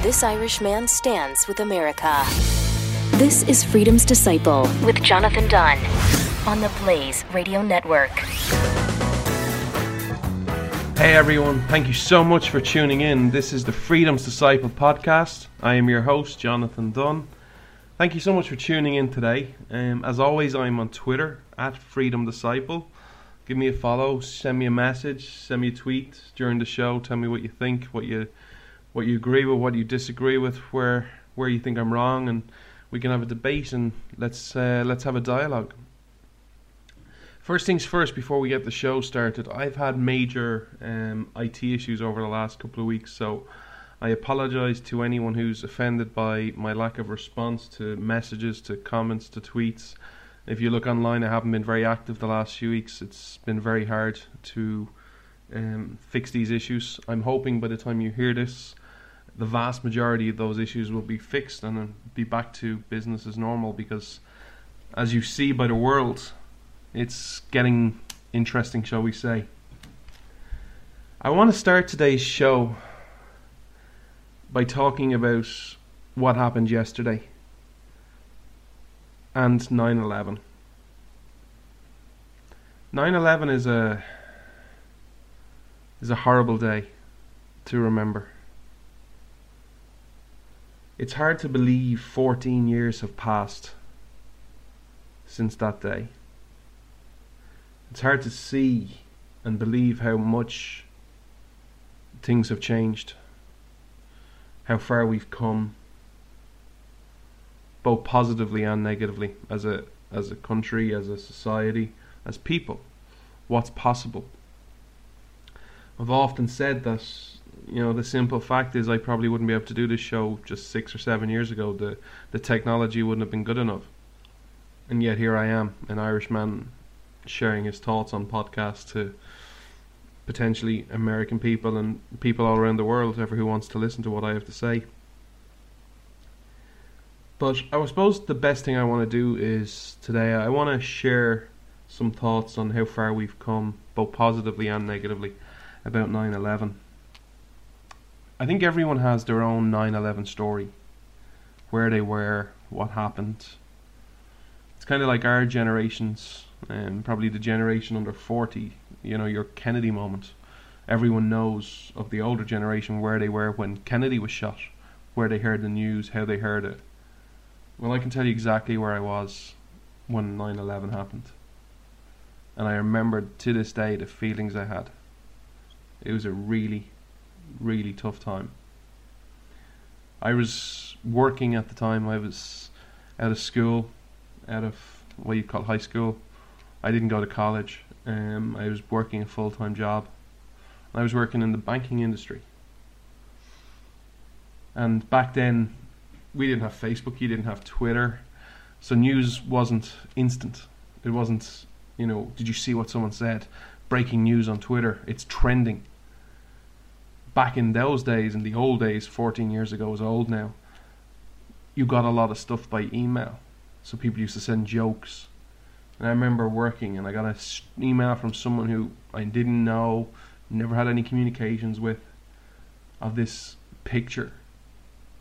This Irish man stands with America. This is Freedom's Disciple with Jonathan Dunn on the Blaze Radio Network. Hey everyone, thank you so much for tuning in. This is the Freedom's Disciple podcast. I am your host, Jonathan Dunn. Thank you so much for tuning in today. Um, as always, I'm on Twitter at Freedom Disciple. Give me a follow, send me a message, send me a tweet during the show. Tell me what you think, what you what you agree with, what you disagree with, where where you think I'm wrong, and we can have a debate and let's uh, let's have a dialogue. First things first, before we get the show started, I've had major um, IT issues over the last couple of weeks, so I apologise to anyone who's offended by my lack of response to messages, to comments, to tweets. If you look online, I haven't been very active the last few weeks. It's been very hard to um, fix these issues. I'm hoping by the time you hear this, the vast majority of those issues will be fixed and uh, be back to business as normal because, as you see by the world, it's getting interesting, shall we say. I want to start today's show by talking about what happened yesterday and 9 11. 9 11 is a, is a horrible day to remember. It's hard to believe 14 years have passed since that day. It's hard to see and believe how much things have changed, how far we've come, both positively and negatively, as a as a country, as a society, as people. What's possible? I've often said that you know the simple fact is I probably wouldn't be able to do this show just six or seven years ago. The the technology wouldn't have been good enough, and yet here I am, an Irishman sharing his thoughts on podcasts to potentially American people and people all around the world, whoever who wants to listen to what I have to say. But I suppose the best thing I want to do is today I want to share some thoughts on how far we've come, both positively and negatively, about 9 11. I think everyone has their own 9 11 story where they were, what happened. It's kind of like our generation's and probably the generation under 40, you know, your Kennedy moment. Everyone knows of the older generation where they were when Kennedy was shot, where they heard the news, how they heard it. Well, I can tell you exactly where I was when 9 11 happened. And I remember to this day the feelings I had. It was a really, really tough time. I was working at the time, I was out of school, out of what you call high school I didn't go to college. Um, I was working a full time job. I was working in the banking industry. And back then, we didn't have Facebook, you didn't have Twitter, so news wasn't instant. It wasn't, you know, did you see what someone said? Breaking news on Twitter, it's trending. Back in those days, in the old days, 14 years ago is old now, you got a lot of stuff by email. So people used to send jokes and I remember working, and I got an email from someone who I didn't know, never had any communications with, of this picture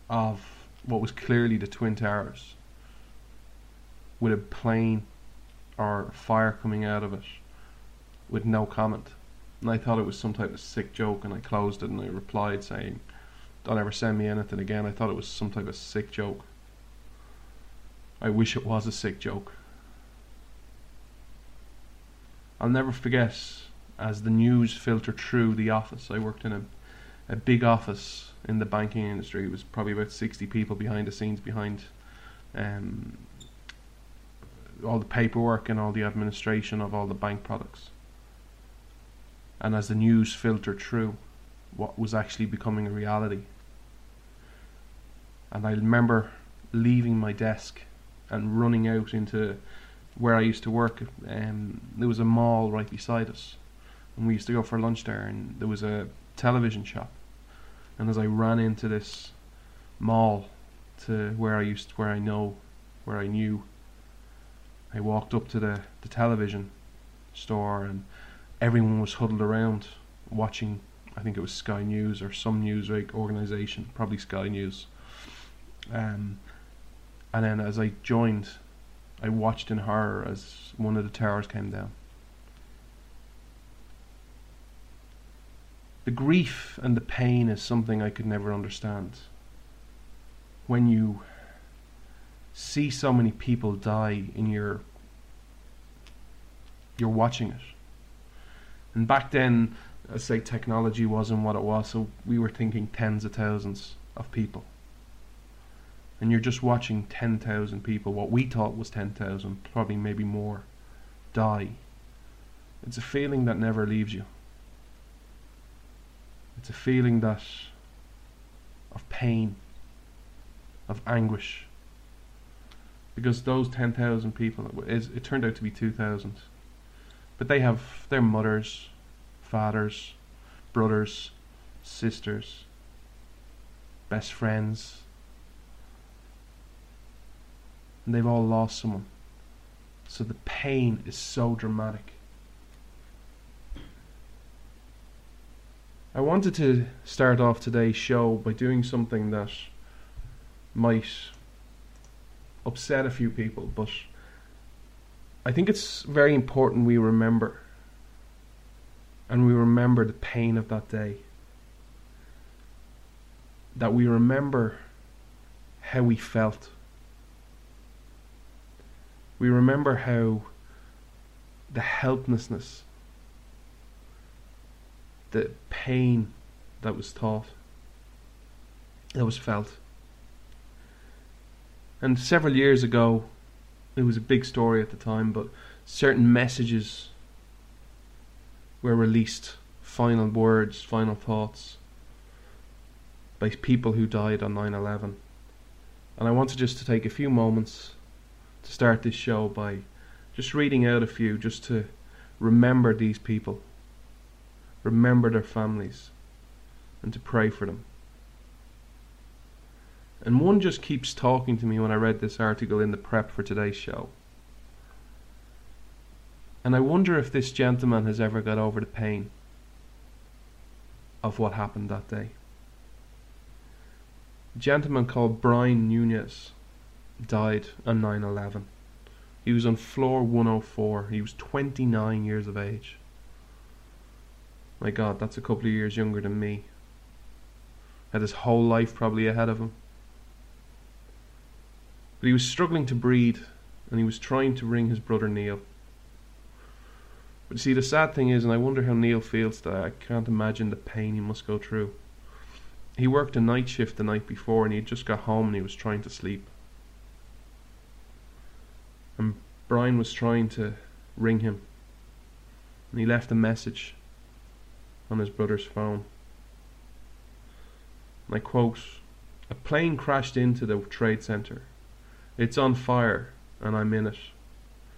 of what was clearly the Twin Towers with a plane or fire coming out of it with no comment. And I thought it was some type of sick joke, and I closed it and I replied saying, Don't ever send me anything again. I thought it was some type of sick joke. I wish it was a sick joke. I'll never forget as the news filtered through the office. I worked in a, a big office in the banking industry. It was probably about 60 people behind the scenes, behind um, all the paperwork and all the administration of all the bank products. And as the news filtered through, what was actually becoming a reality. And I remember leaving my desk and running out into where I used to work, um, there was a mall right beside us, and we used to go for lunch there. And there was a television shop, and as I ran into this mall to where I used, to, where I know, where I knew, I walked up to the the television store, and everyone was huddled around watching I think it was Sky News or some news organization, probably Sky News. Um, and then as I joined, I watched in horror as one of the towers came down. The grief and the pain is something I could never understand. When you see so many people die in your you're watching it. And back then, I say technology wasn't what it was, so we were thinking tens of thousands of people. And you're just watching 10,000 people, what we thought was 10,000, probably maybe more, die. It's a feeling that never leaves you. It's a feeling that of pain, of anguish. Because those 10,000 people, it, it turned out to be 2,000. But they have their mothers, fathers, brothers, sisters, best friends. And they've all lost someone. So the pain is so dramatic. I wanted to start off today's show by doing something that might upset a few people, but I think it's very important we remember. And we remember the pain of that day. That we remember how we felt. We remember how the helplessness, the pain that was taught, that was felt. And several years ago, it was a big story at the time, but certain messages were released, final words, final thoughts by people who died on 9/11. And I wanted just to take a few moments to start this show by just reading out a few just to remember these people, remember their families, and to pray for them. And one just keeps talking to me when I read this article in the prep for today's show. And I wonder if this gentleman has ever got over the pain of what happened that day. A gentleman called Brian Nunez died on 9 11. He was on floor 104. He was 29 years of age. My god, that's a couple of years younger than me. Had his whole life probably ahead of him. But he was struggling to breathe and he was trying to ring his brother Neil. But you see, the sad thing is, and I wonder how Neil feels today, I can't imagine the pain he must go through. He worked a night shift the night before and he had just got home and he was trying to sleep. And Brian was trying to ring him. And he left a message on his brother's phone. And I quote A plane crashed into the trade center. It's on fire, and I'm in it,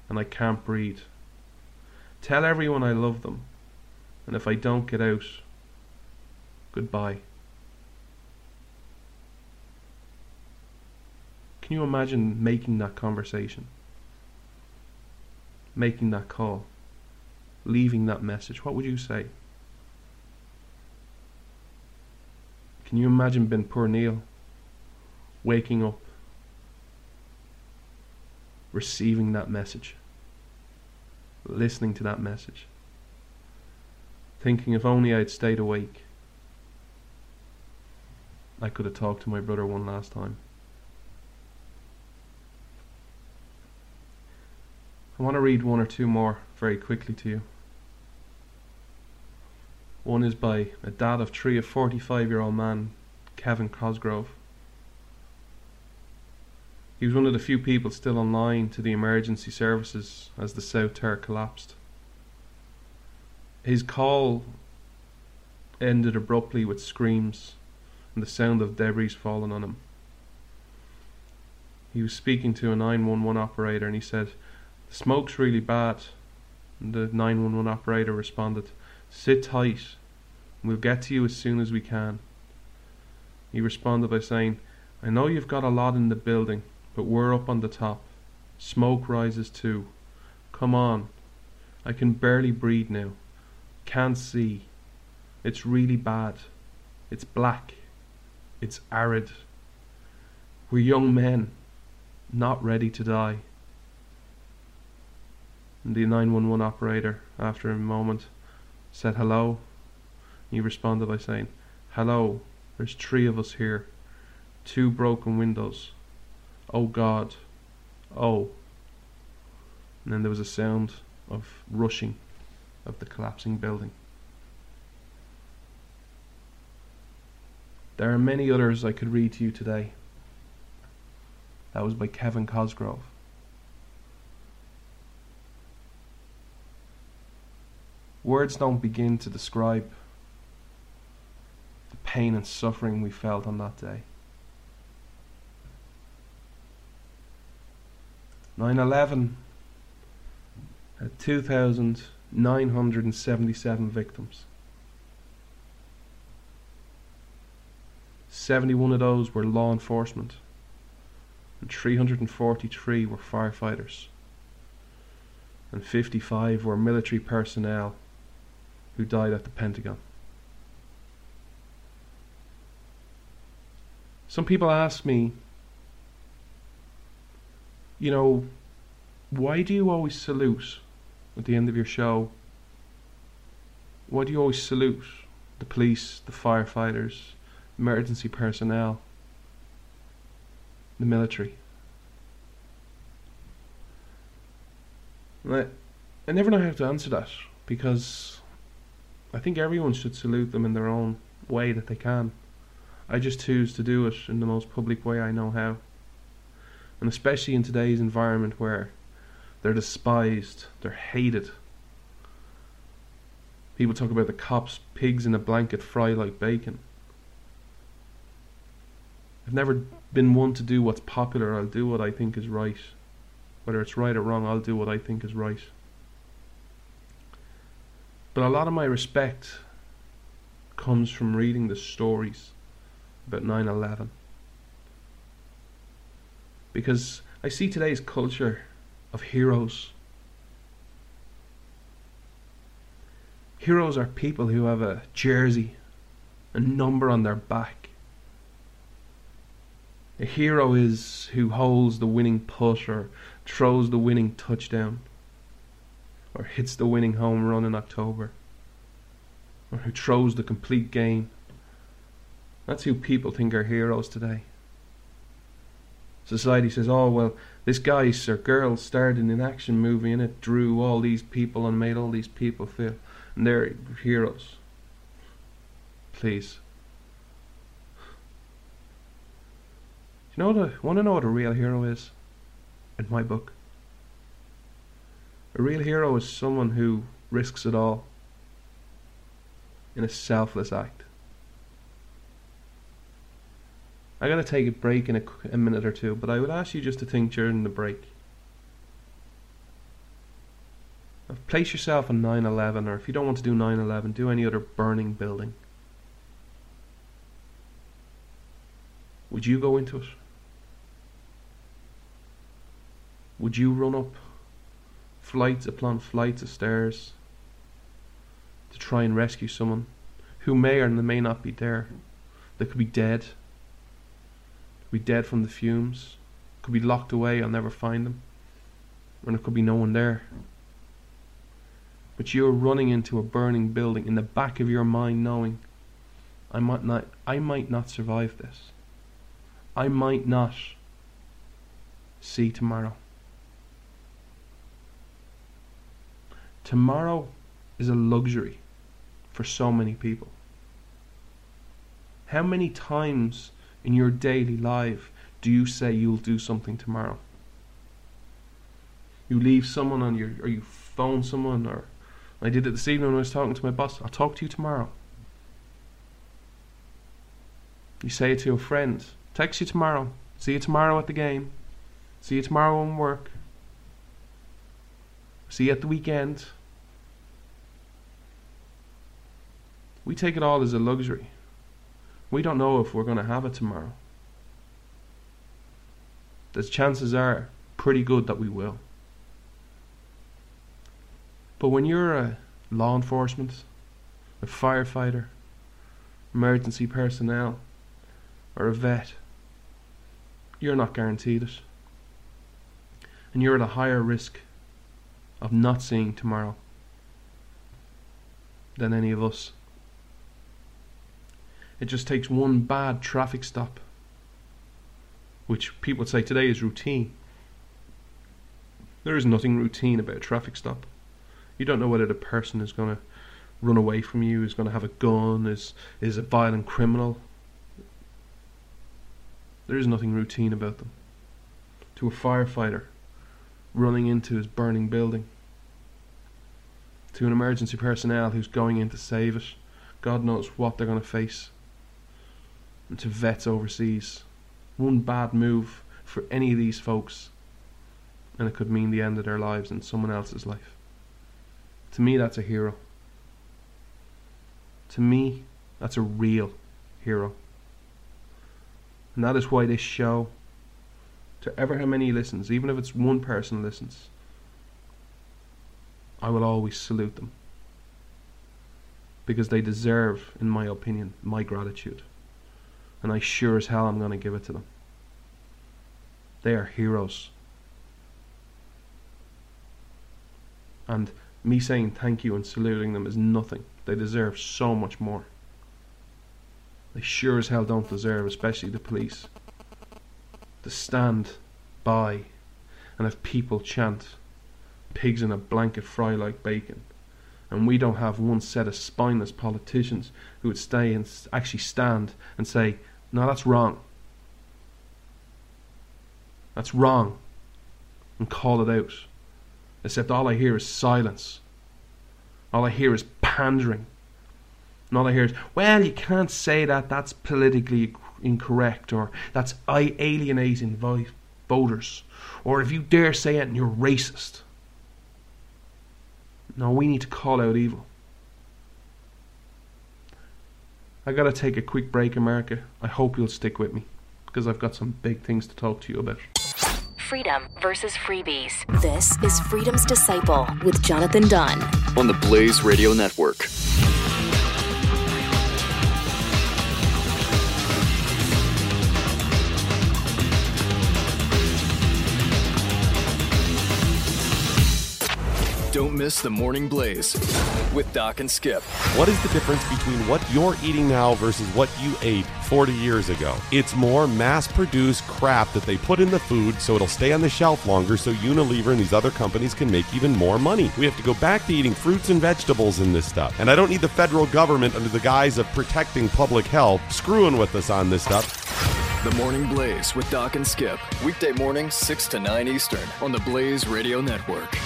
and I can't breathe. Tell everyone I love them, and if I don't get out, goodbye. Can you imagine making that conversation? Making that call? Leaving that message? What would you say? Can you imagine being poor Neil? Waking up receiving that message, listening to that message, thinking if only I had stayed awake, I could have talked to my brother one last time. I want to read one or two more very quickly to you. One is by a dad of three, a 45 year old man, Kevin Cosgrove. He was one of the few people still online to the emergency services as the South Tower collapsed. His call ended abruptly with screams and the sound of debris falling on him. He was speaking to a 911 operator and he said, The smoke's really bad. And the 911 operator responded, Sit tight, we'll get to you as soon as we can. He responded by saying, I know you've got a lot in the building, but we're up on the top. Smoke rises too. Come on. I can barely breathe now. Can't see. It's really bad. It's black. It's arid. We're young men, not ready to die. The 911 operator, after a moment, said hello. He responded by saying, Hello, there's three of us here. Two broken windows. Oh God. Oh. And then there was a sound of rushing of the collapsing building. There are many others I could read to you today. That was by Kevin Cosgrove. Words don't begin to describe the pain and suffering we felt on that day. 9 11 had 2,977 victims. 71 of those were law enforcement, and 343 were firefighters, and 55 were military personnel who died at the Pentagon. Some people ask me, you know, why do you always salute at the end of your show? Why do you always salute the police, the firefighters, emergency personnel, the military. I, I never know how to answer that because I think everyone should salute them in their own way that they can. I just choose to do it in the most public way I know how. And especially in today's environment where they're despised, they're hated. People talk about the cops, pigs in a blanket fry like bacon. I've never been one to do what's popular. I'll do what I think is right. Whether it's right or wrong, I'll do what I think is right. But a lot of my respect comes from reading the stories about 9 11. Because I see today's culture of heroes. Heroes are people who have a jersey, a number on their back, a hero is who holds the winning putt or throws the winning touchdown or hits the winning home run in October or who throws the complete game. That's who people think are heroes today. Society says, oh, well, this guy or girl starred in an action movie and it drew all these people and made all these people feel, and they're heroes. Please. you know what? Want to know what a real hero is? In my book, a real hero is someone who risks it all in a selfless act. I gotta take a break in a, a minute or two, but I would ask you just to think during the break. Place yourself on 9 11, or if you don't want to do 9 11, do any other burning building. Would you go into it? Would you run up flights upon flights of stairs to try and rescue someone who may or may not be there? They could be dead, could be dead from the fumes, could be locked away, I'll never find them, and there could be no one there. But you're running into a burning building in the back of your mind knowing I might not I might not survive this. I might not see tomorrow. Tomorrow is a luxury for so many people. How many times in your daily life do you say you'll do something tomorrow? You leave someone on your, or you phone someone, or I did it this evening when I was talking to my boss. I'll talk to you tomorrow. You say it to your friend. Text you tomorrow. See you tomorrow at the game. See you tomorrow on work. See you at the weekend. We take it all as a luxury. We don't know if we're going to have it tomorrow. The chances are pretty good that we will. But when you're a law enforcement, a firefighter, emergency personnel, or a vet, you're not guaranteed it. And you're at a higher risk of not seeing tomorrow than any of us. It just takes one bad traffic stop, which people say today is routine. There is nothing routine about a traffic stop. You don't know whether the person is going to run away from you, is going to have a gun, is is a violent criminal. There is nothing routine about them. To a firefighter running into his burning building, to an emergency personnel who's going in to save it, God knows what they're going to face, to vets overseas. One bad move for any of these folks, and it could mean the end of their lives and someone else's life. To me, that's a hero. To me, that's a real hero. And that is why this show, to ever how many listens, even if it's one person listens, I will always salute them. Because they deserve, in my opinion, my gratitude. And I sure as hell am going to give it to them. They are heroes. And me saying thank you and saluting them is nothing. They deserve so much more. They sure as hell don't deserve, especially the police, to stand by and have people chant pigs in a blanket fry like bacon. And we don't have one set of spineless politicians who would stay and actually stand and say, no, that's wrong. That's wrong. And call it out. Except all I hear is silence. All I hear is pandering. And all I hear is, well, you can't say that, that's politically incorrect, or that's alienating voters, or if you dare say it, you're racist. No, we need to call out evil. I gotta take a quick break, America. I hope you'll stick with me, because I've got some big things to talk to you about freedom versus freebies. This is Freedom's Disciple with Jonathan Dunn on the Blaze Radio Network. Don't miss the Morning Blaze with Doc and Skip. What is the difference between what you're eating now versus what you ate 40 years ago? It's more mass produced crap that they put in the food so it'll stay on the shelf longer so Unilever and these other companies can make even more money. We have to go back to eating fruits and vegetables in this stuff. And I don't need the federal government under the guise of protecting public health screwing with us on this stuff. The Morning Blaze with Doc and Skip. Weekday mornings, 6 to 9 Eastern on the Blaze Radio Network.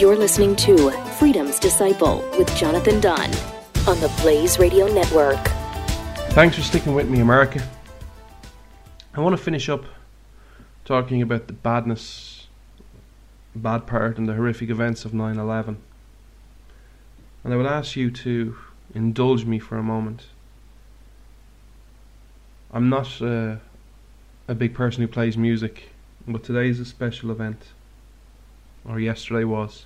You're listening to Freedom's Disciple with Jonathan Dunn on the Blaze Radio Network. Thanks for sticking with me, America. I want to finish up talking about the badness, bad part, and the horrific events of 9 11. And I would ask you to indulge me for a moment. I'm not uh, a big person who plays music, but today is a special event, or yesterday was.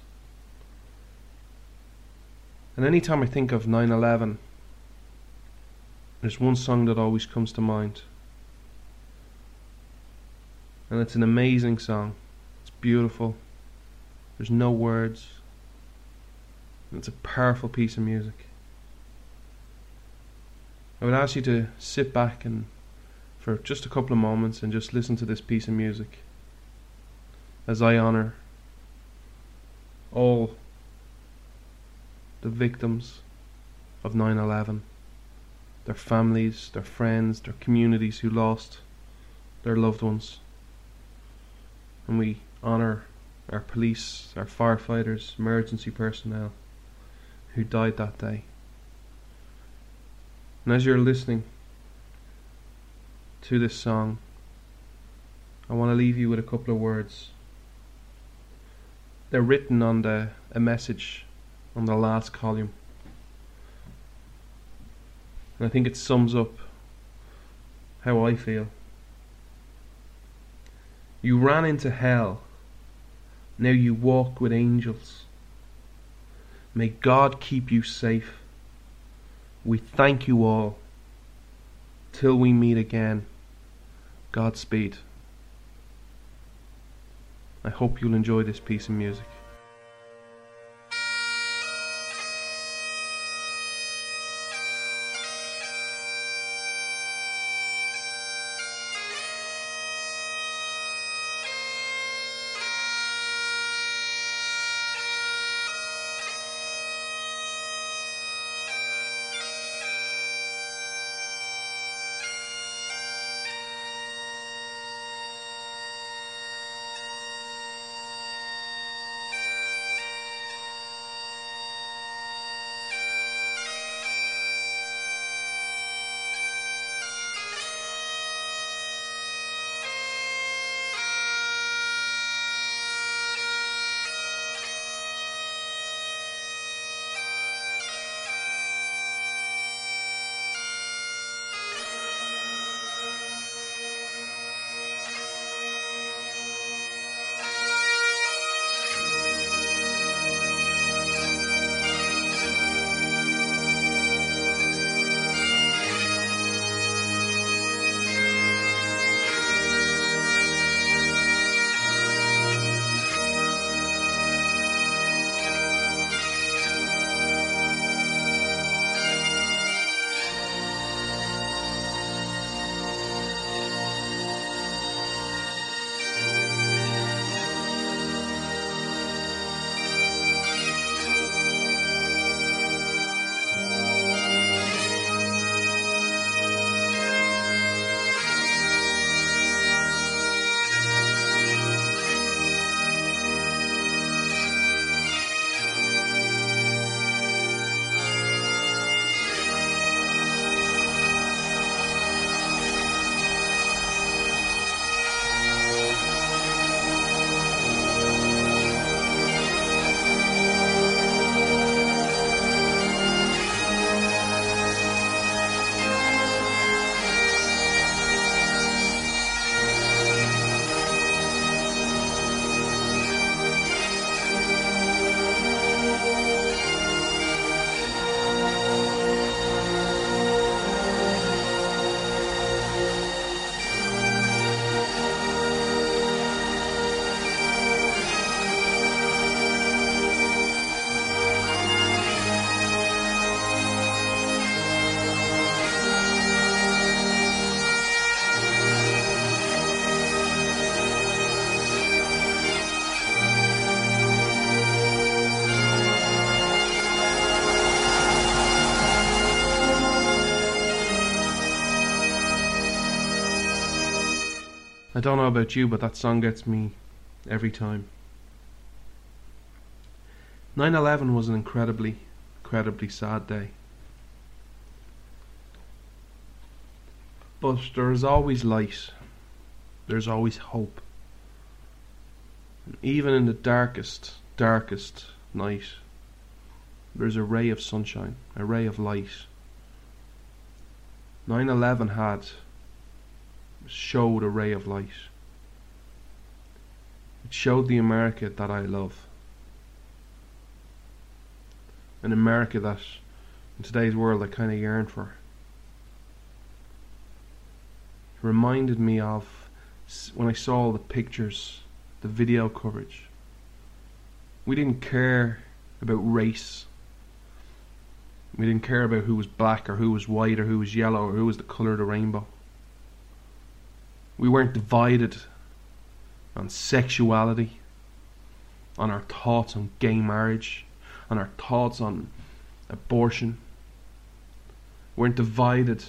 And anytime I think of 9 11, there's one song that always comes to mind. And it's an amazing song. It's beautiful. There's no words. It's a powerful piece of music. I would ask you to sit back and for just a couple of moments and just listen to this piece of music as I honor all the victims of 9 11, their families, their friends, their communities who lost their loved ones. And we honour our police, our firefighters, emergency personnel who died that day. And as you're listening to this song, I want to leave you with a couple of words. They're written on the a message on the last column. And I think it sums up how I feel. You ran into hell. Now you walk with angels. May God keep you safe. We thank you all. Till we meet again, Godspeed. I hope you'll enjoy this piece of music. Don't know about you, but that song gets me every time. 9 11 was an incredibly, incredibly sad day. But there is always light, there's always hope. even in the darkest, darkest night, there's a ray of sunshine, a ray of light. 9 11 had showed a ray of light. It showed the America that I love. An America that, in today's world, I kind of yearn for. It reminded me of when I saw the pictures, the video coverage. We didn't care about race. We didn't care about who was black or who was white or who was yellow or who was the colour of the rainbow. We weren't divided on sexuality, on our thoughts on gay marriage, on our thoughts on abortion. We weren't divided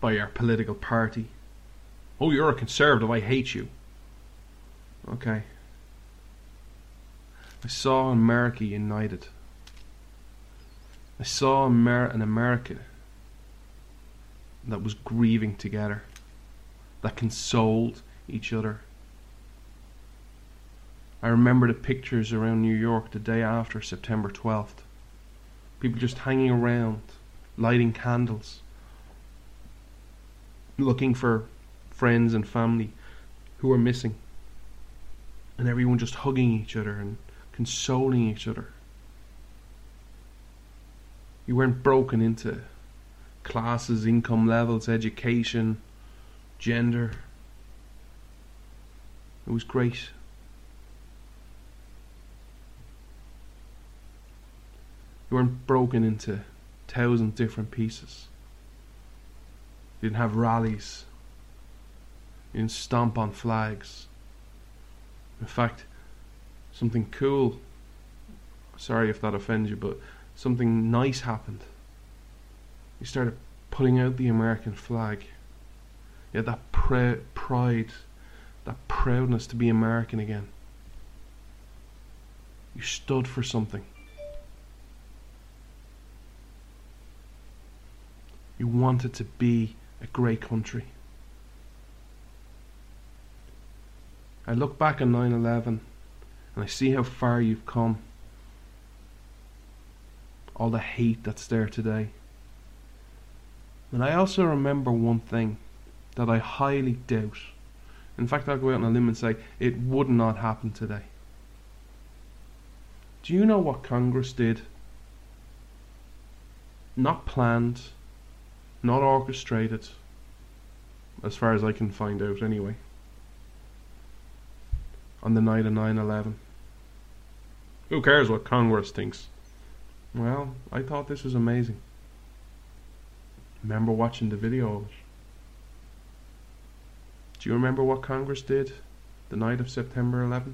by our political party. Oh, you're a conservative, I hate you. Okay. I saw America united. I saw Amer- an America that was grieving together, that consoled each other. I remember the pictures around New York the day after September 12th. People just hanging around, lighting candles, looking for friends and family who were missing. And everyone just hugging each other and consoling each other. You weren't broken into classes, income levels, education, gender. It was great. You weren't broken into thousand different pieces. You didn't have rallies. You didn't stomp on flags. In fact, something cool, sorry if that offends you, but something nice happened. You started putting out the American flag. You had that pr- pride, that proudness to be American again. You stood for something. You wanted to be a great country. I look back on 9 11 and I see how far you've come. All the hate that's there today. And I also remember one thing that I highly doubt. In fact, I'll go out on a limb and say it would not happen today. Do you know what Congress did? Not planned, not orchestrated, as far as I can find out anyway, on the night of 9 11. Who cares what Congress thinks? Well, I thought this was amazing. Remember watching the video. Do you remember what Congress did the night of September 11th?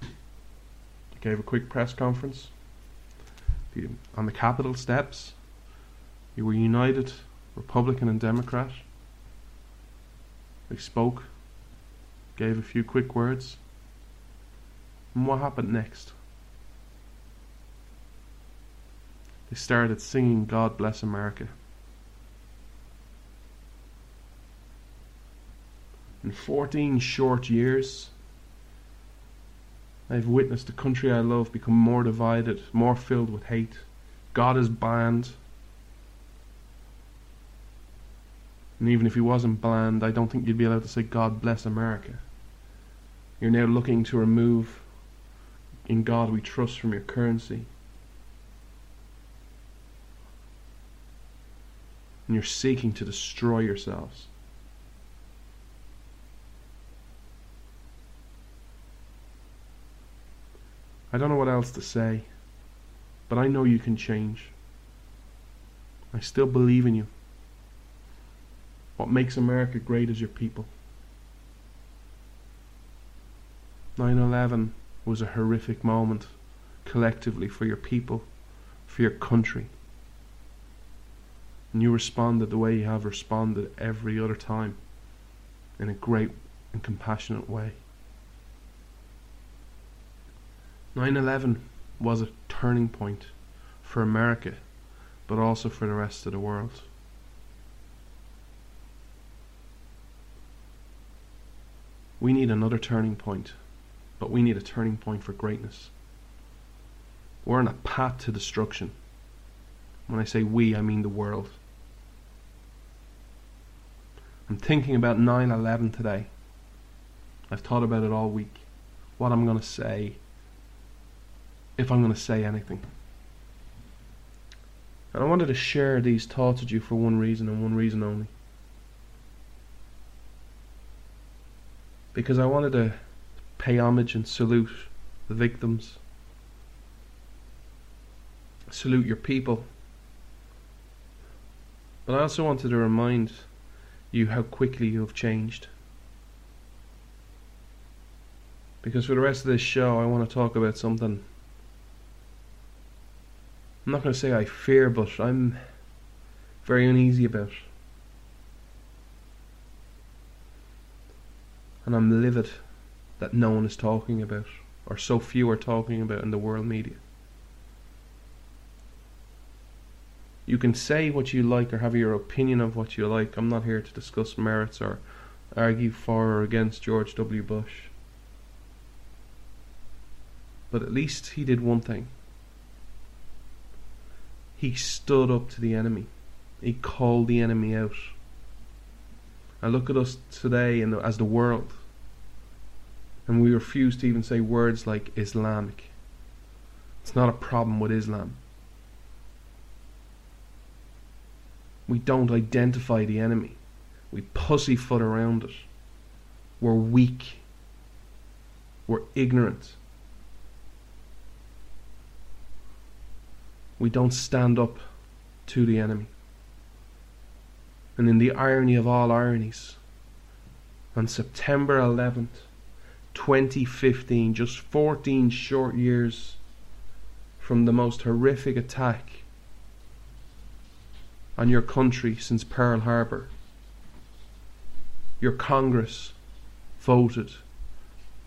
They gave a quick press conference on the Capitol steps you were united, Republican and Democrat. They spoke, gave a few quick words. And what happened next? They started singing God Bless America. In 14 short years, I've witnessed the country I love become more divided, more filled with hate. God is banned, And even if he wasn't banned, I don't think you'd be allowed to say God bless America. You're now looking to remove in God we trust from your currency. And you're seeking to destroy yourselves. I don't know what else to say, but I know you can change. I still believe in you. What makes America great is your people. 9 11 was a horrific moment collectively for your people, for your country. And you responded the way you have responded every other time in a great and compassionate way. 9 11 was a turning point for America, but also for the rest of the world. We need another turning point, but we need a turning point for greatness. We're on a path to destruction. When I say we, I mean the world. I'm thinking about 9 11 today. I've thought about it all week. What I'm going to say, if I'm going to say anything. And I wanted to share these thoughts with you for one reason and one reason only. because I wanted to pay homage and salute the victims, salute your people. But I also wanted to remind you how quickly you have changed. Because for the rest of this show, I want to talk about something. I'm not going to say I fear, but I'm very uneasy about. and I'm livid that no one is talking about, or so few are talking about in the world media. You can say what you like or have your opinion of what you like. I'm not here to discuss merits or argue for or against George W. Bush. But at least he did one thing. He stood up to the enemy. He called the enemy out. I look at us today in the, as the world, and we refuse to even say words like Islamic. It's not a problem with Islam. We don't identify the enemy. We pussyfoot around it. We're weak. We're ignorant. We don't stand up to the enemy. And in the irony of all ironies, on September 11th, 2015, just 14 short years from the most horrific attack on your country since Pearl Harbor, your Congress voted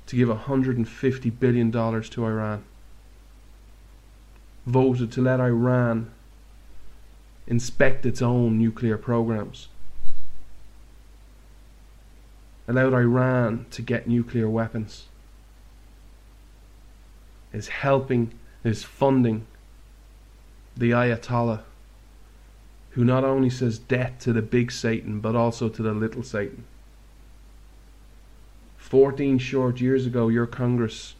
to give $150 billion to Iran. Voted to let Iran inspect its own nuclear programs, allowed Iran to get nuclear weapons, is helping, is funding the Ayatollah, who not only says death to the big Satan, but also to the little Satan. 14 short years ago, your Congress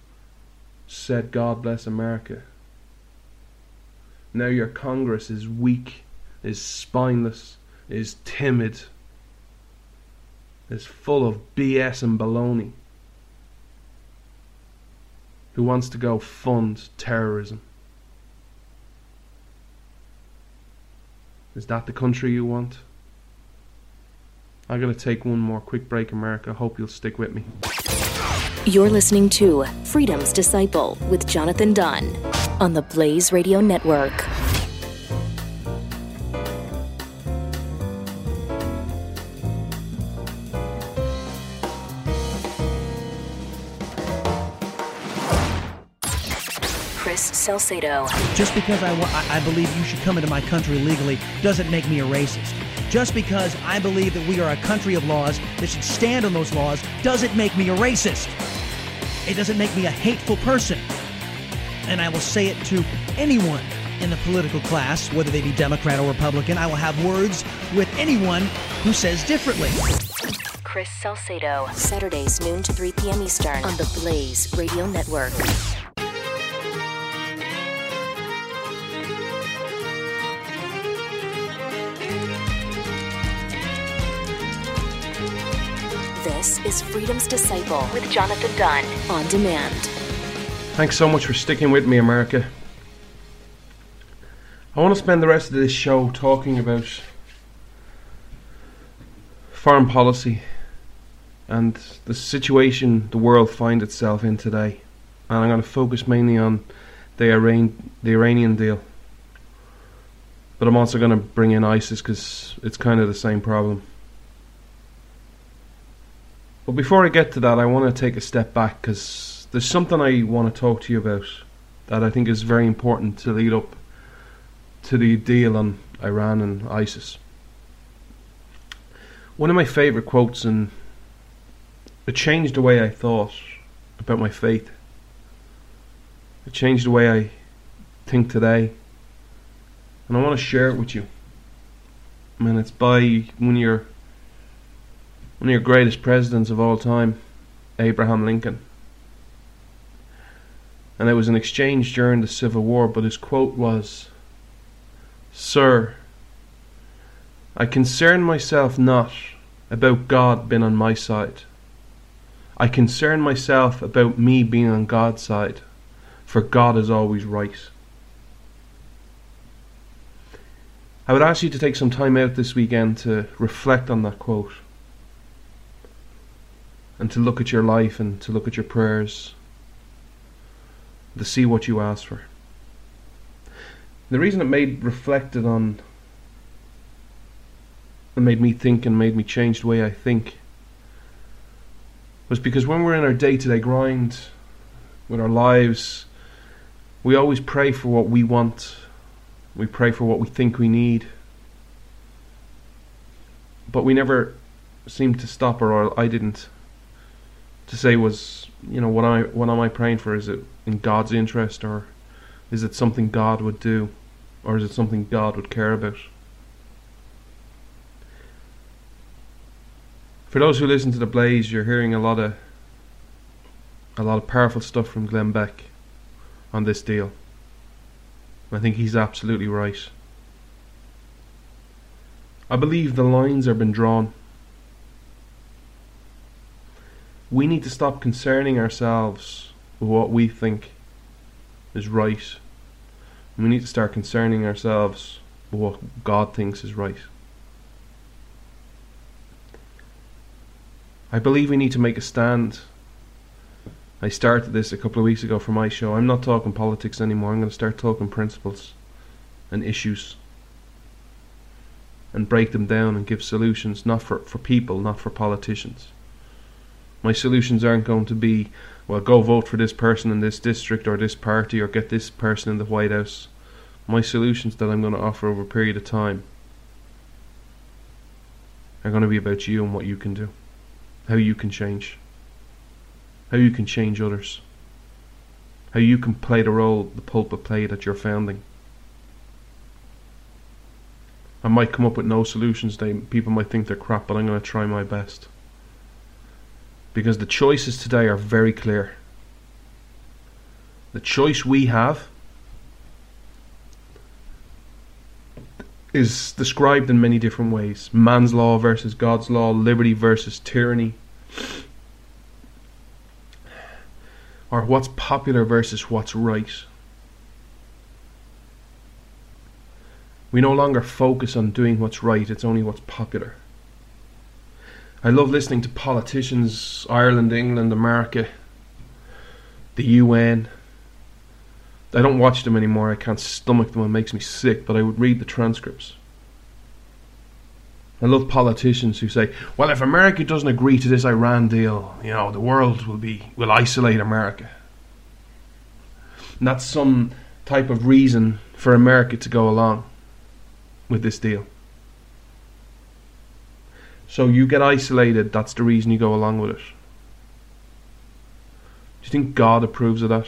said, God bless America. Now your Congress is weak is spineless, is timid, is full of BS and baloney, who wants to go fund terrorism. Is that the country you want? I'm going to take one more quick break, America. Hope you'll stick with me. You're listening to Freedom's Disciple with Jonathan Dunn on the Blaze Radio Network. Salcedo. Just because I, I believe you should come into my country legally doesn't make me a racist. Just because I believe that we are a country of laws that should stand on those laws doesn't make me a racist. It doesn't make me a hateful person. And I will say it to anyone in the political class, whether they be Democrat or Republican. I will have words with anyone who says differently. Chris Salcedo, Saturdays, noon to 3 p.m. Eastern on the Blaze Radio Network. This is Freedom's Disciple with Jonathan Dunn on demand. Thanks so much for sticking with me, America. I want to spend the rest of this show talking about foreign policy and the situation the world finds itself in today. And I'm going to focus mainly on the Iran the Iranian deal. But I'm also going to bring in ISIS because it's kind of the same problem. But before I get to that, I want to take a step back because there's something I want to talk to you about that I think is very important to lead up to the deal on Iran and ISIS. One of my favourite quotes, and it changed the way I thought about my faith. It changed the way I think today. And I want to share it with you. I mean, it's by one of your one of your greatest presidents of all time, Abraham Lincoln. And it was an exchange during the Civil War, but his quote was Sir, I concern myself not about God being on my side. I concern myself about me being on God's side, for God is always right. I would ask you to take some time out this weekend to reflect on that quote and to look at your life and to look at your prayers, to see what you ask for. The reason it made reflected on and made me think and made me change the way I think was because when we're in our day to day grind with our lives, we always pray for what we want. We pray for what we think we need. But we never seem to stop, or I didn't, to say was, you know, what I what am I praying for? Is it in God's interest or is it something God would do? Or is it something God would care about? For those who listen to the Blaze, you're hearing a lot of a lot of powerful stuff from Glenn Beck on this deal. I think he's absolutely right. I believe the lines have been drawn. We need to stop concerning ourselves with what we think is right. We need to start concerning ourselves with what God thinks is right. I believe we need to make a stand. I started this a couple of weeks ago for my show. I'm not talking politics anymore. I'm going to start talking principles and issues and break them down and give solutions, not for, for people, not for politicians. My solutions aren't going to be, well, go vote for this person in this district or this party or get this person in the White House. My solutions that I'm going to offer over a period of time are going to be about you and what you can do how you can change, how you can change others, how you can play the role the pulpit played at your founding. I might come up with no solutions. They people might think they're crap, but I'm going to try my best because the choices today are very clear. The choice we have is described in many different ways man's law versus God's law, liberty versus tyranny, or what's popular versus what's right. We no longer focus on doing what's right, it's only what's popular. I love listening to politicians, Ireland, England, America, the UN, I don't watch them anymore. I can't stomach them. It makes me sick. But I would read the transcripts. I love politicians who say, "Well, if America doesn't agree to this Iran deal, you know, the world will be will isolate America." And that's some type of reason for America to go along with this deal. So you get isolated. That's the reason you go along with it. Do you think God approves of that?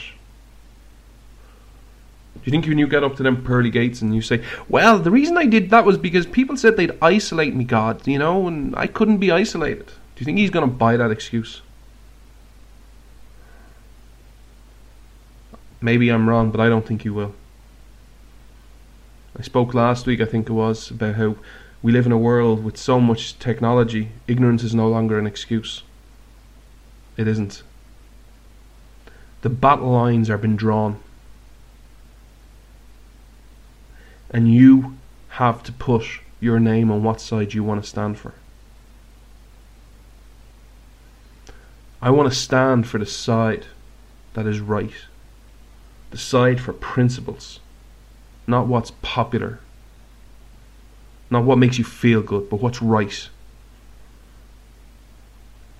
Do you think when you get up to them pearly gates and you say, "Well, the reason I did that was because people said they'd isolate me, God, you know, and I couldn't be isolated." Do you think he's going to buy that excuse? Maybe I'm wrong, but I don't think he will. I spoke last week, I think it was, about how we live in a world with so much technology, ignorance is no longer an excuse. It isn't. The battle lines are been drawn. and you have to put your name on what side you want to stand for. I want to stand for the side that is right, the side for principles, not what's popular, not what makes you feel good, but what's right.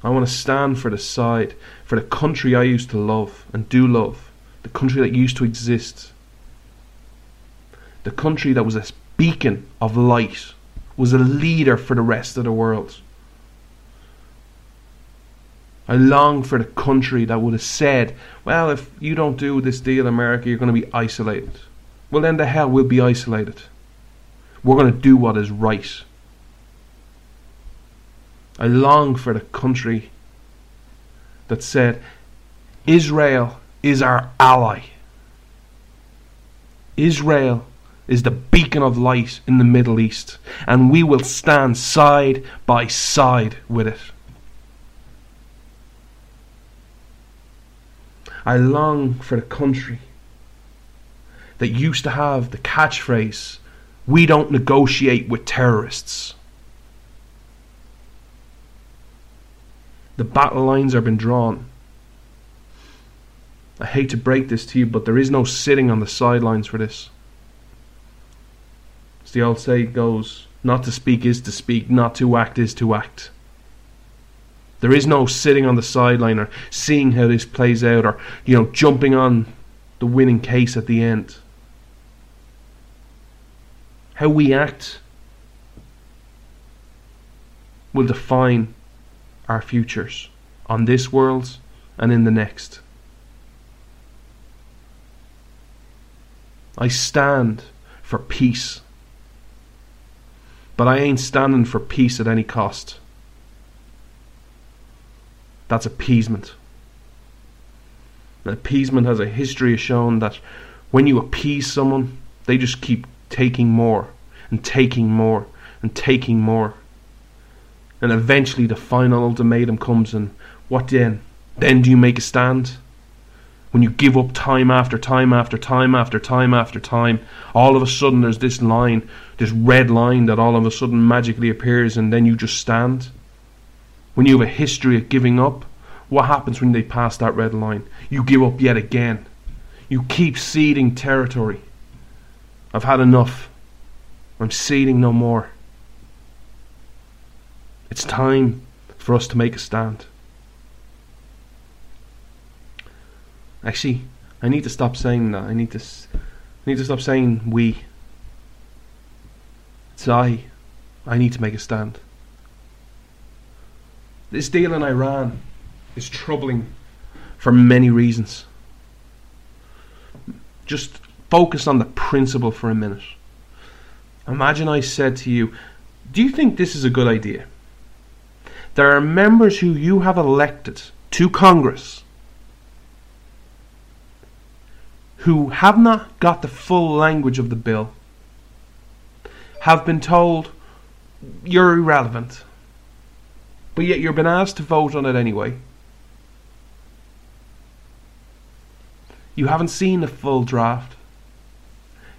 I want to stand for the side, for the country I used to love and do love, the country that used to exist the country that was a beacon of light, was a leader for the rest of the world. I long for the country that would have said, well, if you don't do this deal, America, you're going to be isolated. Well, then the hell we'll be isolated. We're going to do what is right. I long for the country that said, Israel is our ally. Israel is the beacon of light in the Middle East, and we will stand side by side with it. I long for the country that used to have the catchphrase, We don't negotiate with terrorists. The battle lines have been drawn. I hate to break this to you, but there is no sitting on the sidelines for this As the old saying goes, not to speak is to speak, not to act is to act. There is no sitting on the sideline or seeing how this plays out or, you know, jumping on the winning case at the end. How we act will define our futures on this world and in the next. I stand for peace but I ain't standing for peace at any cost. That's appeasement. And appeasement has a history of showing that when you appease someone, they just keep taking more and taking more and taking more. And eventually the final ultimatum comes and what then? Then do you make a stand? When you give up time after time after time after time after time, all of a sudden there's this line, this red line that all of a sudden magically appears and then you just stand. When you have a history of giving up, what happens when they pass that red line? You give up yet again. You keep ceding territory. I've had enough. I'm ceding no more. It's time for us to make a stand. Actually, I need to stop saying that. I need to, I need to stop saying we. It's I. I need to make a stand. This deal in Iran is troubling for many reasons. Just focus on the principle for a minute. Imagine I said to you, Do you think this is a good idea? There are members who you have elected to Congress who have not got the full language of the bill, have been told you're irrelevant, but yet you've been asked to vote on it anyway. You haven't seen the full draft.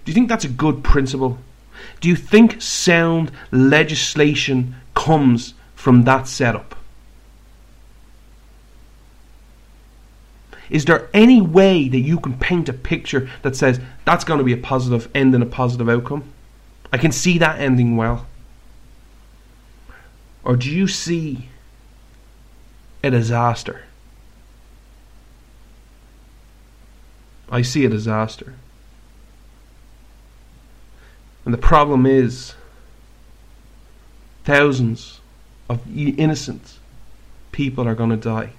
Do you think that's a good principle? Do you think sound legislation comes from that setup? Is there any way that you can paint a picture that says that's going to be a positive end and a positive outcome? I can see that ending well. Or do you see a disaster? I see a disaster. And the problem is thousands of innocent people are going to die.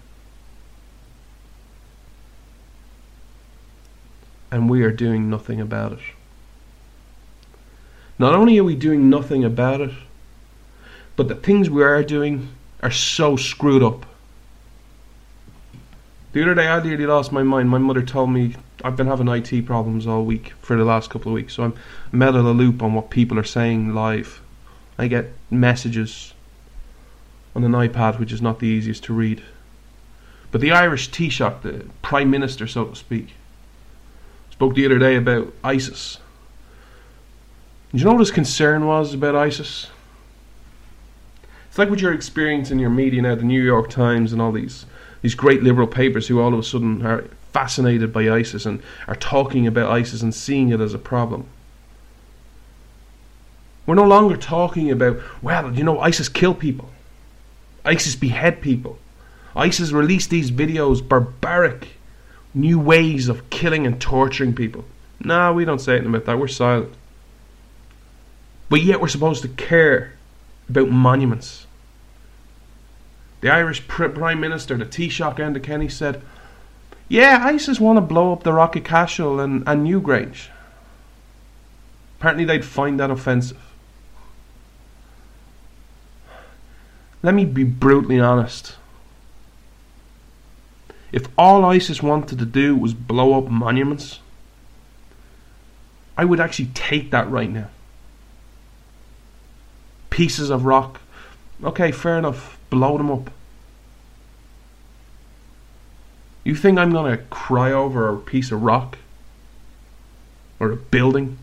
And we are doing nothing about it. Not only are we doing nothing about it, but the things we are doing are so screwed up. The other day I nearly lost my mind. My mother told me I've been having IT problems all week for the last couple of weeks, so I'm, I'm out of the loop on what people are saying live. I get messages on an iPad, which is not the easiest to read. But the Irish Taoiseach, the Prime Minister, so to speak, spoke the other day about ISIS. Do you know what his concern was about ISIS? It's like what you're experiencing in your media now, the New York Times and all these these great liberal papers who all of a sudden are fascinated by ISIS and are talking about ISIS and seeing it as a problem. We're no longer talking about, well, you know, ISIS kill people. ISIS behead people. ISIS release these videos, barbaric new ways of killing and torturing people. No, we don't say anything about that. We're silent. But yet we're supposed to care about monuments. The Irish Prime Minister, the Taoiseach Enda Kenny, said, Yeah, ISIS want to blow up the Rock of Cashel and, and Newgrange. Apparently they'd find that offensive. Let me be brutally honest. If all ISIS wanted to do was blow up monuments, I would actually take that right now. Pieces of rock. Okay, fair enough. Blow them up. You think I'm to cry over a piece of rock? Or a building?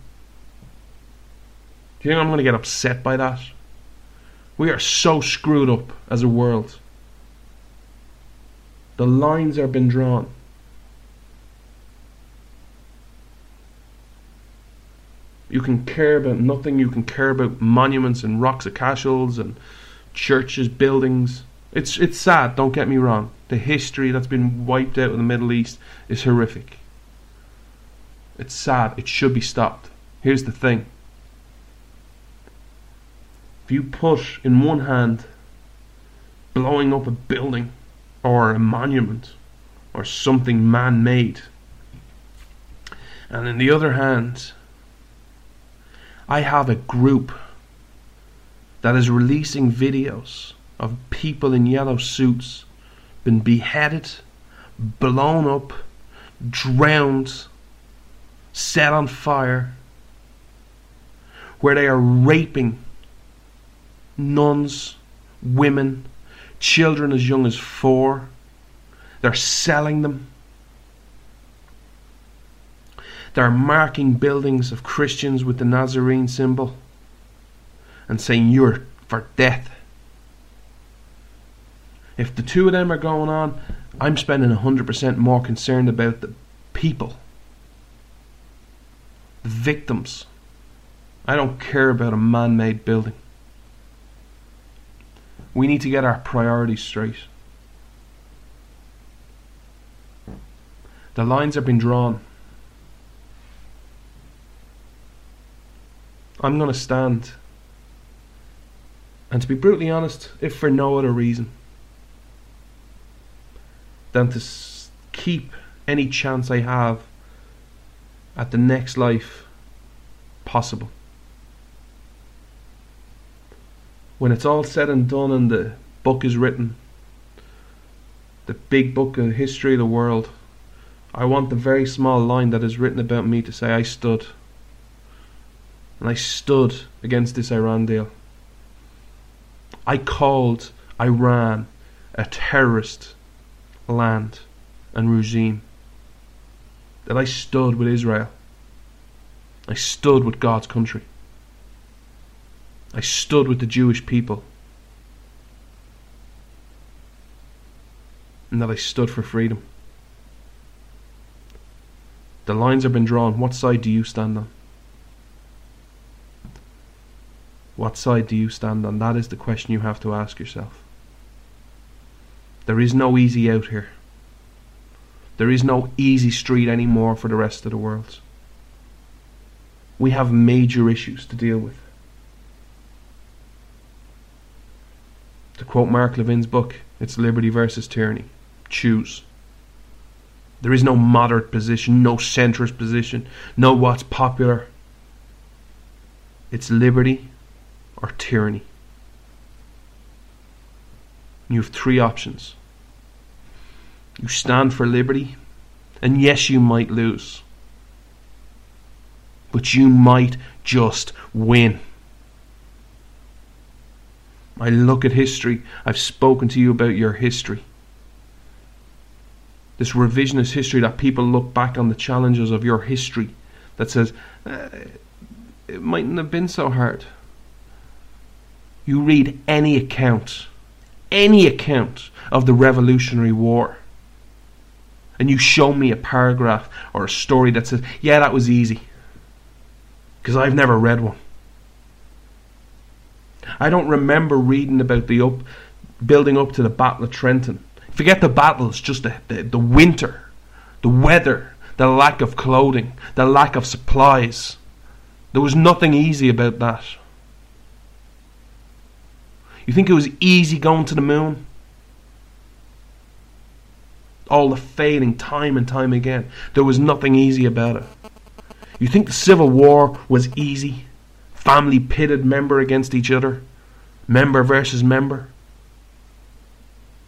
Do you think I'm to get upset by that? We are so screwed up as a world. The lines have been drawn. You can care about nothing. You can care about monuments and rocks of cashels and churches, buildings. It's it's sad. Don't get me wrong. The history that's been wiped out in the Middle East is horrific. It's sad. It should be stopped. Here's the thing. If you put in one hand blowing up a building or a monument or something man made. And in the other hand, I have a group that is releasing videos of people in yellow suits been beheaded, blown up, drowned, set on fire, where they are raping nuns, women, children as young as four. They're selling them. They're marking buildings of Christians with the Nazarene symbol and saying you're for death. If the two of them are going on, I'm spending 100% more concerned about the people, the victims. I don't care about a man made building. We need to get our priorities straight. The lines have been drawn. I'm going to stand. And to be brutally honest, if for no other reason than to keep any chance I have at the next life possible. When it's all said and done and the book is written, the big book of history of the world, I want the very small line that is written about me to say I stood. And I stood against this Iran deal. I called Iran a terrorist land and regime. That I stood with Israel. I stood with God's country. I stood with the Jewish people. And that I stood for freedom. The lines have been drawn. What side do you stand on? What side do you stand on? That is the question you have to ask yourself. There is no easy out here. There is no easy street anymore for the rest of the world. We have major issues to deal with. To quote Mark Levin's book, it's liberty versus tyranny. Choose. There is no moderate position, no centrist position, no what's popular. It's liberty or tyranny. You have three options. You stand for liberty, and yes, you might lose. But you might just win. I look at history. I've spoken to you about your history. This revisionist history that people look back on the challenges of your history that says, eh, it mightn't have been so hard. You read any account, any account of the Revolutionary War, and you show me a paragraph or a story that says, yeah, that was easy. Because I've never read one. I don't remember reading about the up, building up to the Battle of Trenton. Forget the battles, just the, the, the winter, the weather, the lack of clothing, the lack of supplies. There was nothing easy about that. You think it was easy going to the moon? All the failing time and time again. There was nothing easy about it. You think the Civil War was easy? Family pitted member against each other? Member versus member?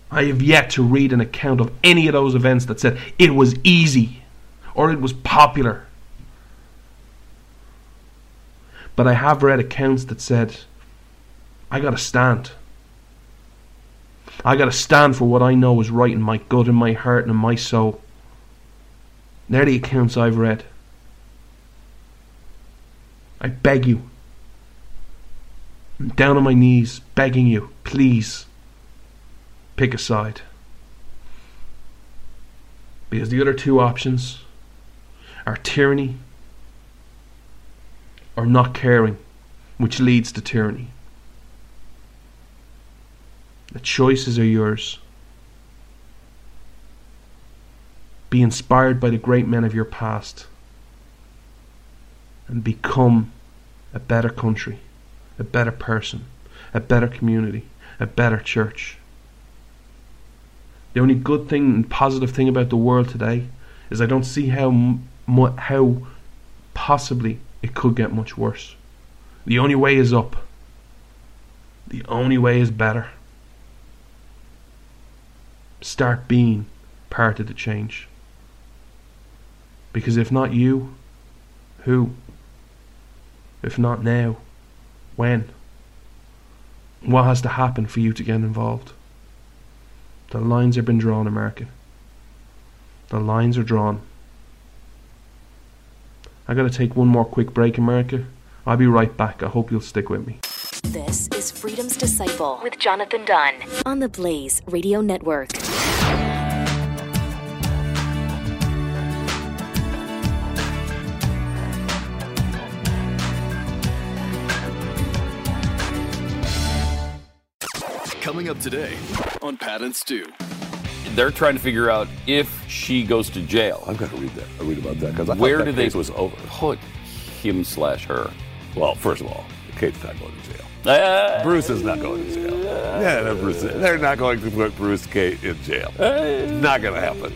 I have yet to read an account of any of those events that said it was easy or it was popular. But I have read accounts that said, I gotta stand. I gotta stand for what I know is right in my gut, in my heart, and in my soul. They're the accounts I've read. I beg you. I'm down on my knees, begging you, please, pick a side. Because the other two options are tyranny or not caring, which leads to tyranny. The choices are yours. Be inspired by the great men of your past and become a better country, a better person, a better community, a better church. The only good thing and positive thing about the world today is I don't see how how possibly it could get much worse. The only way is up. The only way is better. Start being part of the change. Because if not you, who? If not now, when? What has to happen for you to get involved? The lines have been drawn, America. The lines are drawn. I gotta take one more quick break, America. I'll be right back. I hope you'll stick with me. This is Freedom's Disciple with Jonathan Dunn on the Blaze Radio Network. Coming up today on Pat and Stu. They're trying to figure out if she goes to jail. I've got to read that. I read about that because Where that do they case was over. put him slash her? Well, first of all, Kate's not going to jail. Uh, Bruce is not going to jail. Yeah, no, Bruce. They're not going to put Bruce Kate in jail. not going to happen.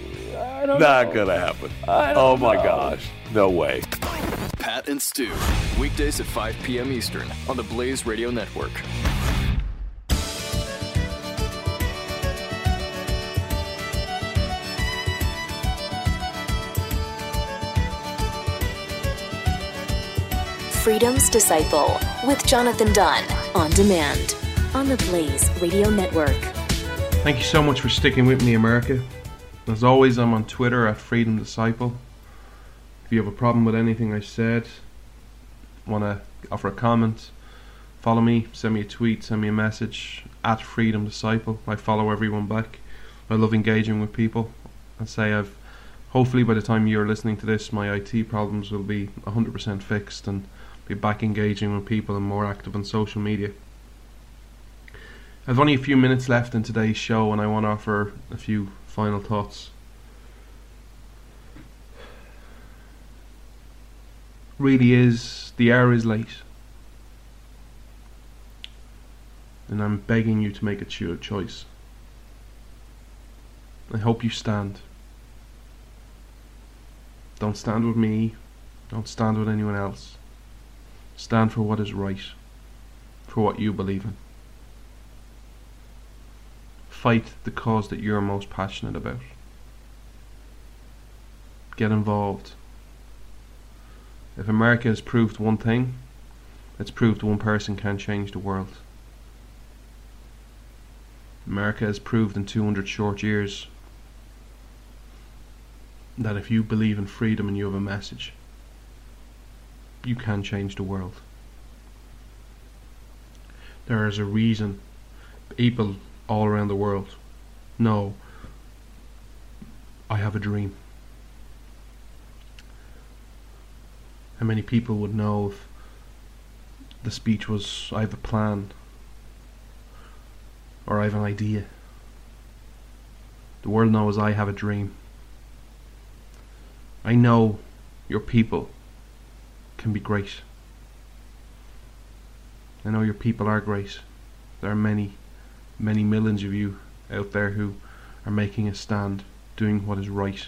Not going to happen. Oh my gosh, no way. Pat and Stu. Weekdays at 5 p.m. Eastern on the Blaze Radio Network. Freedom's Disciple with Jonathan Dunn on demand on the Blaze Radio Network. Thank you so much for sticking with me, America. As always, I'm on Twitter at Freedom Disciple. If you have a problem with anything I said, want to offer a comment, follow me, send me a tweet, send me a message at Freedom Disciple. I follow everyone back. I love engaging with people. I say I've hopefully by the time you're listening to this, my IT problems will be 100% fixed and be back engaging with people and more active on social media. I've only a few minutes left in today's show, and I want to offer a few final thoughts. Really is the hour is late, and I'm begging you to make a cho- choice. I hope you stand. Don't stand with me. Don't stand with anyone else. Stand for what is right, for what you believe in. Fight the cause that you're most passionate about. Get involved. If America has proved one thing, it's proved one person can change the world. America has proved in 200 short years that if you believe in freedom and you have a message, you can change the world. There is a reason people all around the world know I have a dream. How many people would know if the speech was I have a plan or I have an idea? The world knows I have a dream. I know your people can be great. I know your people are great. There are many, many millions of you out there who are making a stand, doing what is right.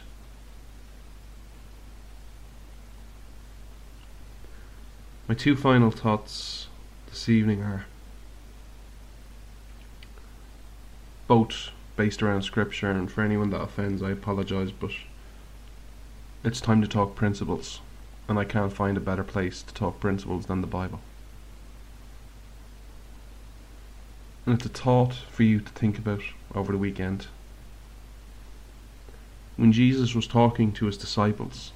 My two final thoughts this evening are both based around scripture, and for anyone that offends, I apologise, but it's time to talk principles, and I can't find a better place to talk principles than the Bible. And it's a thought for you to think about over the weekend. When Jesus was talking to his disciples,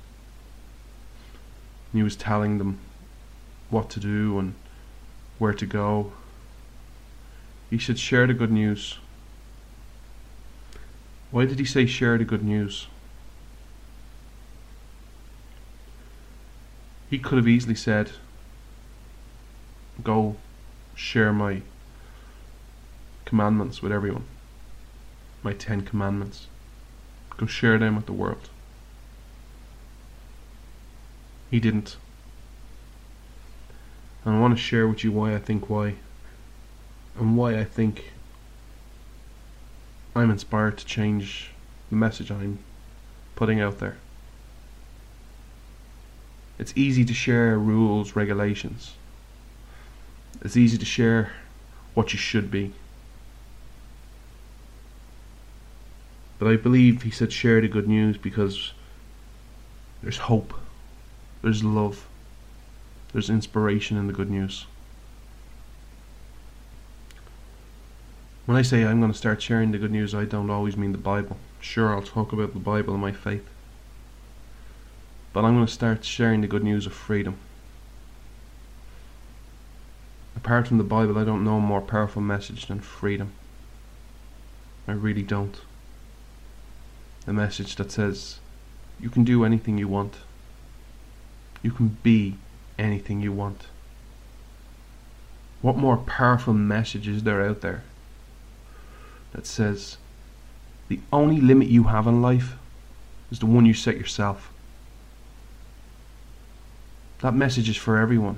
he was telling them what to do and where to go, he said, share the good news. Why did he say share the good news? He could have easily said, Go share my commandments with everyone. My Ten Commandments. Go share them with the world. He didn't. And I want to share with you why I think why. And why I think I'm inspired to change the message I'm putting out there. It's easy to share rules, regulations. It's easy to share what you should be. But I believe he said share the good news because there's hope, there's love, there's inspiration in the good news. When I say I'm going to start sharing the good news, I don't always mean the Bible. Sure, I'll talk about the Bible and my faith. But I'm going to start sharing the good news of freedom. Apart from the Bible, I don't know a more powerful message than freedom. I really don't. A message that says you can do anything you want. You can be anything you want. What more powerful message is there out there that says the only limit you have in life is the one you set yourself? That message is for everyone.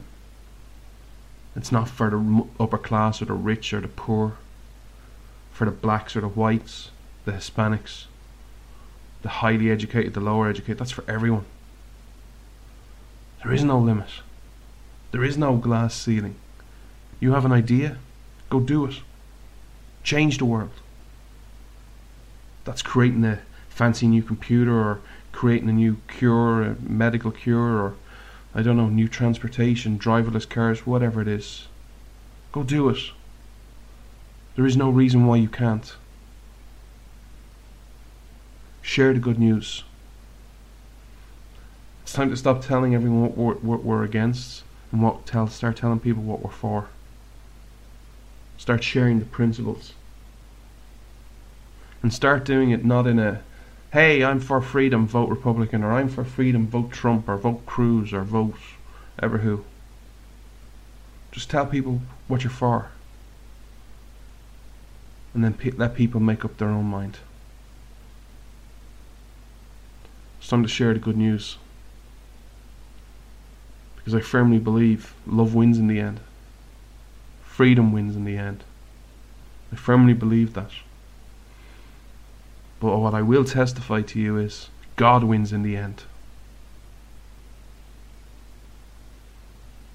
It's not for the upper class or the rich or the poor, for the blacks or the whites, the Hispanics, the highly educated, the lower educated. That's for everyone. There is no limit. There is no glass ceiling. You have an idea, go do it. Change the world. That's creating a fancy new computer or creating a new cure, a medical cure, or I don't know, new transportation, driverless cars, whatever it is. Go do it. There is no reason why you can't. Share the good news. It's time to stop telling everyone what we're, what we're against and what tell start telling people what we're for. Start sharing the principles. And start doing it not in a hey, I'm for freedom, vote Republican, or I'm for freedom, vote Trump, or vote Cruz, or vote ever who. Just tell people what you're for. And then pe- let people make up their own mind. It's time to share the good news. Because I firmly believe love wins in the end. Freedom wins in the end. I firmly believe that. But what I will testify to you is God wins in the end.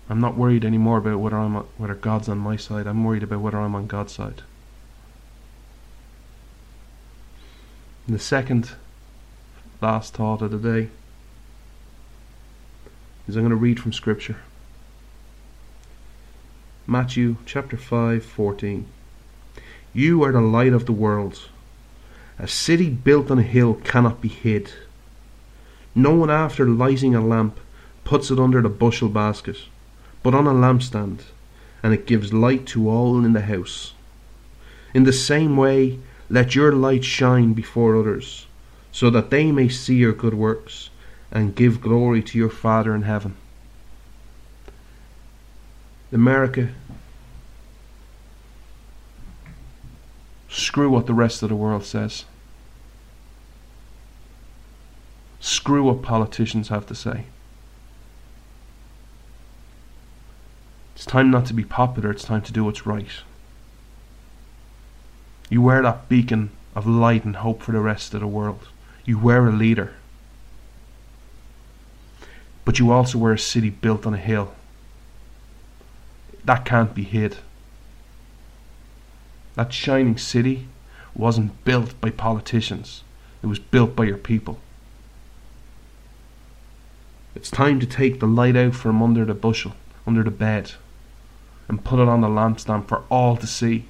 I'm not worried anymore about whether I'm whether God's on my side. I'm worried about whether I'm on God's side. And the second last thought of the day is I'm going to read from Scripture. Matthew chapter 5, 14. You are the light of the world. A city built on a hill cannot be hid. No one after lighting a lamp puts it under the bushel basket, but on a lampstand, and it gives light to all in the house. In the same way, let your light shine before others, so that they may see your good works and give glory to your Father in heaven. America, screw what the rest of the world says. Screw what politicians have to say. It's time not to be popular, it's time to do what's right. You wear that beacon of light and hope for the rest of the world. You wear a leader. But you also wear a city built on a hill. That can't be hid. That shining city wasn't built by politicians, it was built by your people. It's time to take the light out from under the bushel, under the bed, and put it on the lampstand for all to see.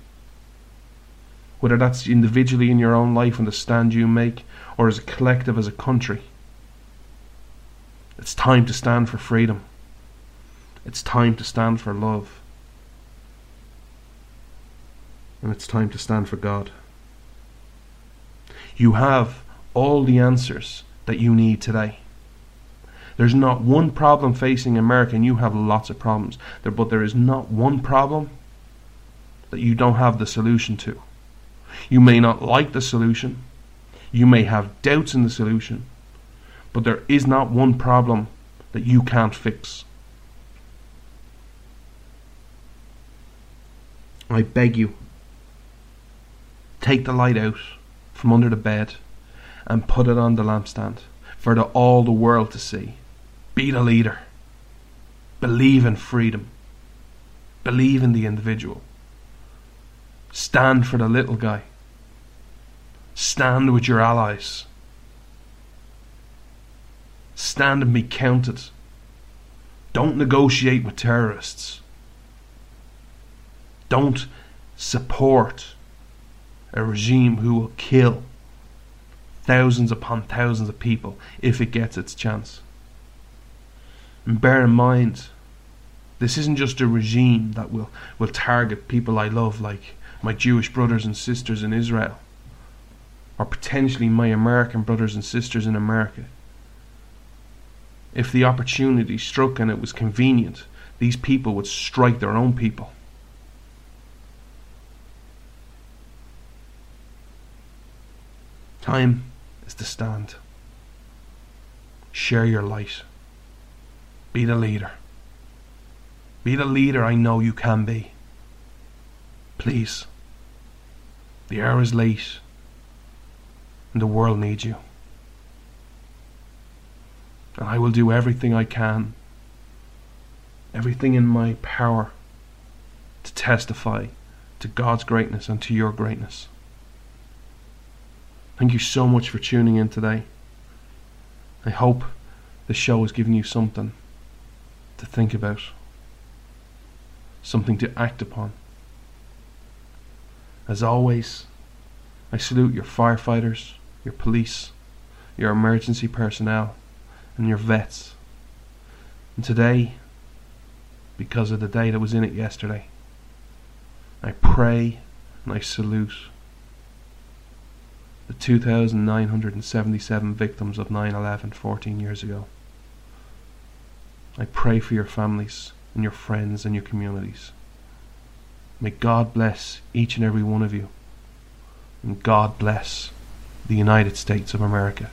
Whether that's individually in your own life and the stand you make, or as a collective as a country. It's time to stand for freedom. It's time to stand for love. And it's time to stand for God. You have all the answers that you need today. There's not one problem facing America, and you have lots of problems. There, but there is not one problem that you don't have the solution to. You may not like the solution, you may have doubts in the solution, but there is not one problem that you can't fix. I beg you, take the light out from under the bed and put it on the lampstand for the, all the world to see. Be the leader. Believe in freedom. Believe in the individual. Stand for the little guy. Stand with your allies. Stand and be counted. Don't negotiate with terrorists. Don't support a regime who will kill thousands upon thousands of people if it gets its chance. And bear in mind, this isn't just a regime that will, will target people I love, like my Jewish brothers and sisters in Israel, or potentially my American brothers and sisters in America. If the opportunity struck and it was convenient, these people would strike their own people. Time is to stand. Share your light. Be the leader. Be the leader I know you can be. Please. The hour is late, and the world needs you. And I will do everything I can, everything in my power, to testify to God's greatness and to your greatness. Thank you so much for tuning in today. I hope the show has given you something to think about, something to act upon. As always, I salute your firefighters, your police, your emergency personnel, and your vets. And today, because of the day that was in it yesterday, I pray and I salute the 2,977 victims of 9 11 14 years ago. I pray for your families and your friends and your communities. May God bless each and every one of you. And God bless the United States of America.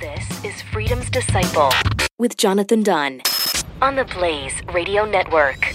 This is Freedom's Disciple with Jonathan Dunn on the Blaze Radio Network.